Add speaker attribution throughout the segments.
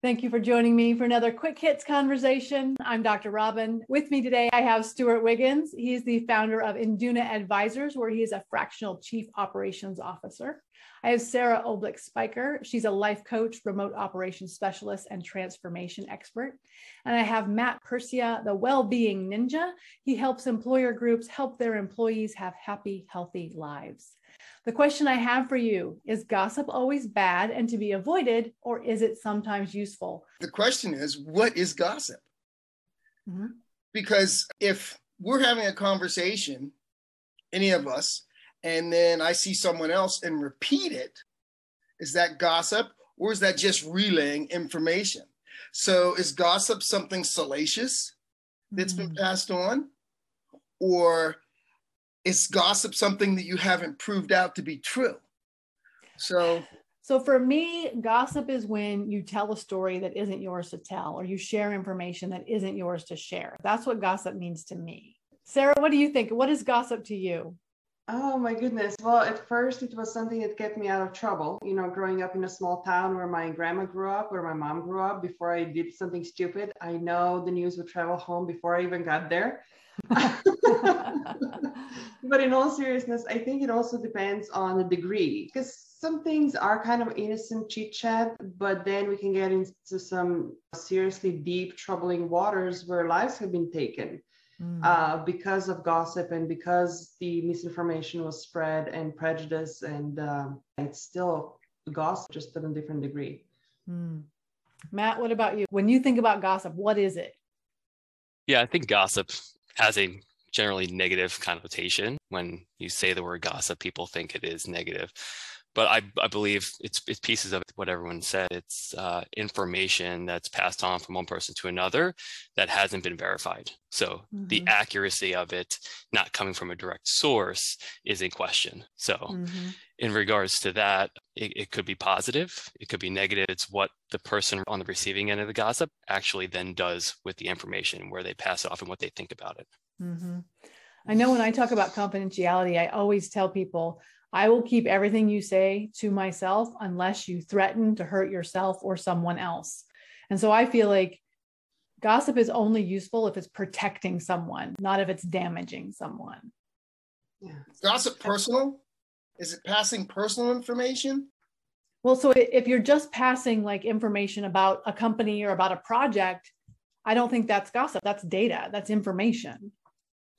Speaker 1: Thank you for joining me for another quick hits conversation. I'm Dr. Robin. With me today, I have Stuart Wiggins. He's the founder of Induna Advisors, where he is a fractional chief operations officer. I have Sarah Oblick Spiker. She's a life coach, remote operations specialist, and transformation expert. And I have Matt Persia, the well-being ninja. He helps employer groups help their employees have happy, healthy lives. The question I have for you is gossip always bad and to be avoided, or is it sometimes useful?
Speaker 2: The question is, what is gossip? Mm-hmm. Because if we're having a conversation, any of us, and then I see someone else and repeat it, is that gossip or is that just relaying information? So is gossip something salacious that's mm-hmm. been passed on? Or is gossip something that you haven't proved out to be true? So
Speaker 1: so for me, gossip is when you tell a story that isn't yours to tell, or you share information that isn't yours to share. That's what gossip means to me. Sarah, what do you think? What is gossip to you?
Speaker 3: Oh my goodness. Well, at first it was something that kept me out of trouble. You know, growing up in a small town where my grandma grew up, where my mom grew up, before I did something stupid, I know the news would travel home before I even got there. but in all seriousness, I think it also depends on the degree because some things are kind of innocent chit chat, but then we can get into some seriously deep, troubling waters where lives have been taken. Mm. Uh, because of gossip and because the misinformation was spread and prejudice and uh, it's still gossip just at a different degree mm.
Speaker 1: matt what about you when you think about gossip what is it
Speaker 4: yeah i think gossip has a generally negative connotation. When you say the word gossip, people think it is negative. But I, I believe it's, it's pieces of what everyone said. It's uh, information that's passed on from one person to another that hasn't been verified. So mm-hmm. the accuracy of it not coming from a direct source is in question. So mm-hmm. in regards to that, it, it could be positive, it could be negative. It's what the person on the receiving end of the gossip actually then does with the information, where they pass it off and what they think about it.
Speaker 1: Mm-hmm. I know when I talk about confidentiality, I always tell people I will keep everything you say to myself unless you threaten to hurt yourself or someone else. And so I feel like gossip is only useful if it's protecting someone, not if it's damaging someone.
Speaker 2: Yeah. Gossip personal? Is it passing personal information?
Speaker 1: Well, so if you're just passing like information about a company or about a project, I don't think that's gossip. That's data, that's information.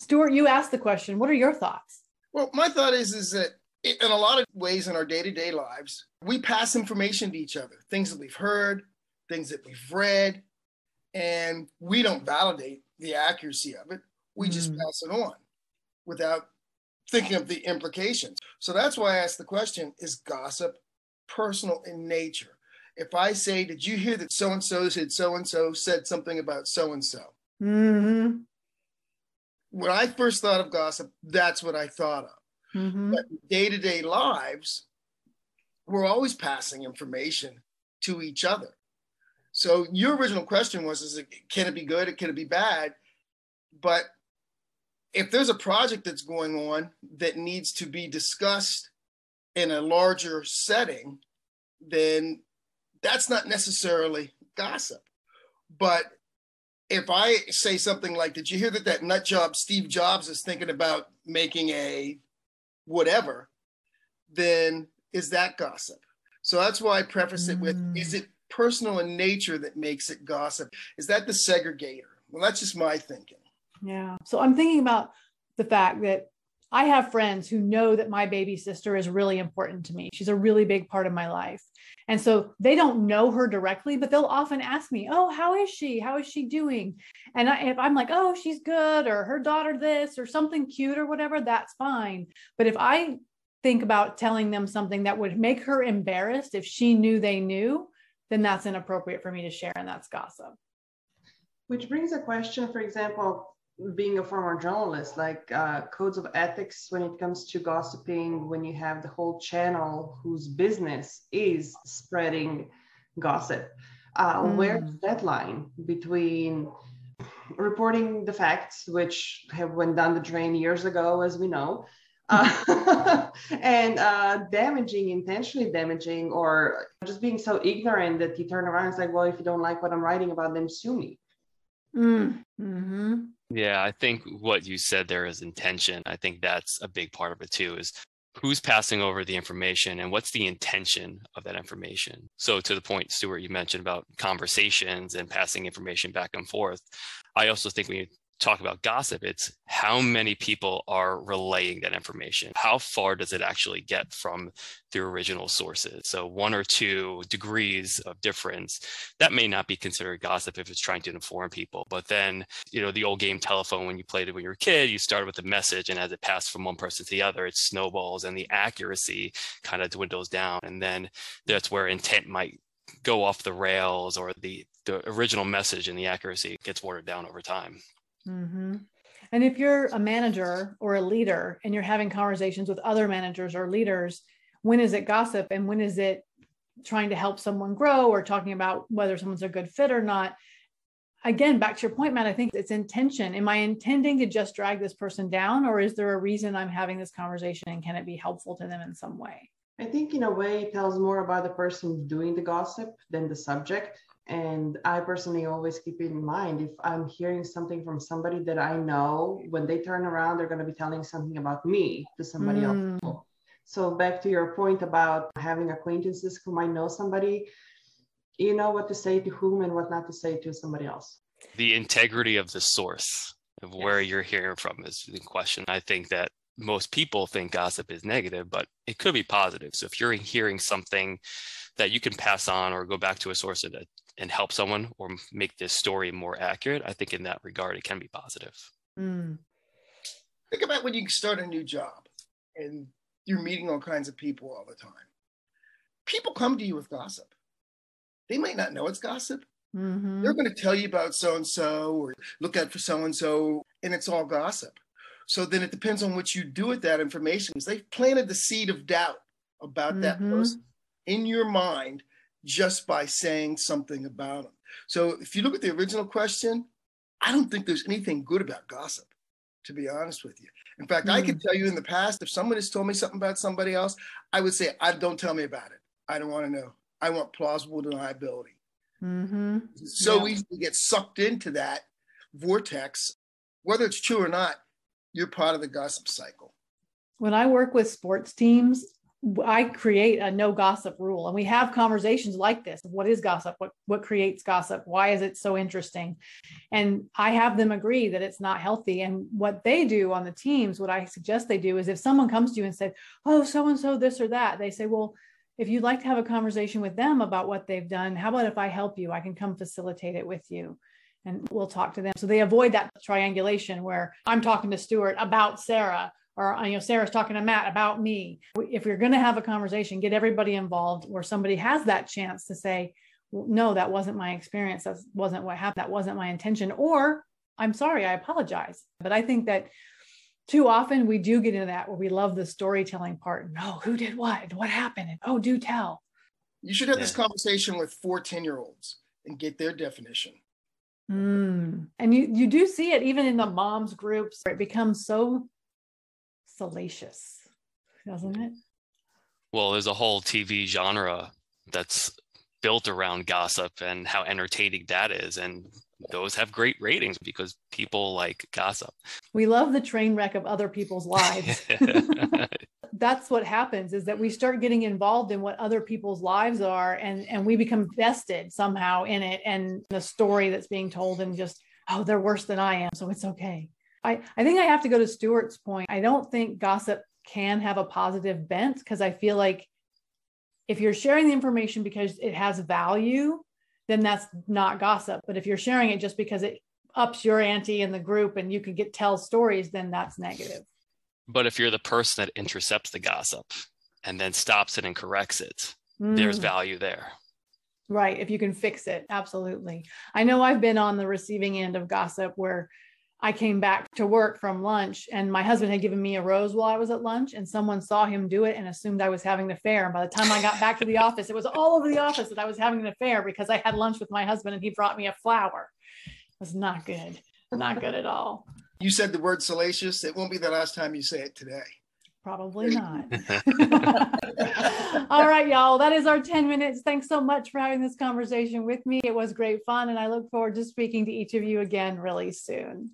Speaker 1: Stuart, you asked the question. What are your thoughts?
Speaker 2: Well, my thought is is that in a lot of ways in our day-to-day lives, we pass information to each other, things that we've heard, things that we've read, and we don't validate the accuracy of it. We mm. just pass it on without thinking of the implications. So that's why I asked the question, is gossip personal in nature? If I say, did you hear that so-and-so said so-and-so said something about so-and-so? Mm-hmm when I first thought of gossip, that's what I thought of. Mm-hmm. But day to day lives, we're always passing information to each other. So your original question was: Is it can it be good? Can it be bad? But if there's a project that's going on that needs to be discussed in a larger setting, then that's not necessarily gossip. But if I say something like, "Did you hear that that nut job Steve Jobs is thinking about making a whatever?" Then is that gossip? So that's why I preface it with, mm. "Is it personal in nature that makes it gossip? Is that the segregator?" Well, that's just my thinking.
Speaker 1: Yeah. So I'm thinking about the fact that I have friends who know that my baby sister is really important to me. She's a really big part of my life. And so they don't know her directly, but they'll often ask me, Oh, how is she? How is she doing? And I, if I'm like, Oh, she's good, or her daughter this, or something cute, or whatever, that's fine. But if I think about telling them something that would make her embarrassed if she knew they knew, then that's inappropriate for me to share. And that's gossip.
Speaker 3: Which brings a question, for example, being a former journalist, like uh, codes of ethics when it comes to gossiping, when you have the whole channel whose business is spreading gossip. Uh, mm. Where's that line between reporting the facts, which have went down the drain years ago, as we know, uh, and uh, damaging, intentionally damaging, or just being so ignorant that you turn around and it's like, well, if you don't like what I'm writing about, then sue me.
Speaker 1: Mm. hmm
Speaker 4: Yeah, I think what you said there is intention. I think that's a big part of it too, is who's passing over the information and what's the intention of that information. So, to the point, Stuart, you mentioned about conversations and passing information back and forth. I also think when you talk about gossip, it's how many people are relaying that information. How far does it actually get from the original sources? So, one or two degrees of difference, that may not be considered gossip if it's trying to inform people. But then, you know, the old game telephone, when you played it when you were a kid, you started with a message, and as it passed from one person to the other, it snowballs and the accuracy kind of dwindles down. And then that's where intent might go off the rails or the the original message and the accuracy gets watered down over time.
Speaker 1: Mm-hmm. And if you're a manager or a leader and you're having conversations with other managers or leaders, when is it gossip and when is it trying to help someone grow or talking about whether someone's a good fit or not? Again, back to your point, Matt, I think it's intention. Am I intending to just drag this person down or is there a reason I'm having this conversation and can it be helpful to them in some way?
Speaker 3: I think, in a way, it tells more about the person doing the gossip than the subject and I personally always keep it in mind if I'm hearing something from somebody that I know, when they turn around, they're going to be telling something about me to somebody mm. else. So, back to your point about having acquaintances who might know somebody, you know what to say to whom and what not to say to somebody else.
Speaker 4: The integrity of the source of yes. where you're hearing from is the question. I think that most people think gossip is negative, but it could be positive. So, if you're hearing something that you can pass on or go back to a source that and help someone or make this story more accurate, I think in that regard, it can be positive. Mm.
Speaker 2: Think about when you start a new job and you're meeting all kinds of people all the time. People come to you with gossip. They might not know it's gossip. Mm-hmm. They're going to tell you about so and so or look out for so and so, and it's all gossip. So then it depends on what you do with that information. They've planted the seed of doubt about mm-hmm. that person in your mind just by saying something about them. So if you look at the original question, I don't think there's anything good about gossip, to be honest with you. In fact, mm. I can hmm. tell you in the past, if someone has told me something about somebody else, I would say, I don't tell me about it. I don't want to know. I want plausible deniability. Mm-hmm. So yeah. easy to get sucked into that vortex. Whether it's true or not, you're part of the gossip cycle.
Speaker 1: When I work with sports teams, I create a no gossip rule and we have conversations like this. What is gossip? What what creates gossip? Why is it so interesting? And I have them agree that it's not healthy. And what they do on the teams, what I suggest they do is if someone comes to you and said, "Oh, so and so this or that," they say, "Well, if you'd like to have a conversation with them about what they've done, how about if I help you? I can come facilitate it with you." And we'll talk to them. So they avoid that triangulation where I'm talking to Stuart about Sarah or you know sarah's talking to matt about me. If you're going to have a conversation get everybody involved where somebody has that chance to say no that wasn't my experience. That wasn't what happened. That wasn't my intention or i'm sorry i apologize. But i think that too often we do get into that where we love the storytelling part. No who did what? What happened? And oh do tell.
Speaker 2: You should have yeah. this conversation with four 10 year olds and get their definition.
Speaker 1: Mm. and you you do see it even in the moms groups it becomes so salacious, doesn't it?
Speaker 4: Well, there's a whole TV genre that's built around gossip and how entertaining that is. And those have great ratings because people like gossip.
Speaker 1: We love the train wreck of other people's lives. That's what happens is that we start getting involved in what other people's lives are and, and we become vested somehow in it and the story that's being told and just, oh, they're worse than I am. So it's okay. I, I think I have to go to Stuart's point. I don't think gossip can have a positive bent because I feel like if you're sharing the information because it has value, then that's not gossip. But if you're sharing it just because it ups your ante in the group and you can get tell stories, then that's negative.
Speaker 4: But if you're the person that intercepts the gossip and then stops it and corrects it, mm. there's value there.
Speaker 1: Right. If you can fix it. Absolutely. I know I've been on the receiving end of gossip where I came back to work from lunch and my husband had given me a rose while I was at lunch and someone saw him do it and assumed I was having an affair. And by the time I got back to the office, it was all over the office that I was having an affair because I had lunch with my husband and he brought me a flower. It was not good. Not good at all.
Speaker 2: You said the word salacious. It won't be the last time you say it today.
Speaker 1: Probably not. All right, y'all. That is our 10 minutes. Thanks so much for having this conversation with me. It was great fun, and I look forward to speaking to each of you again really soon.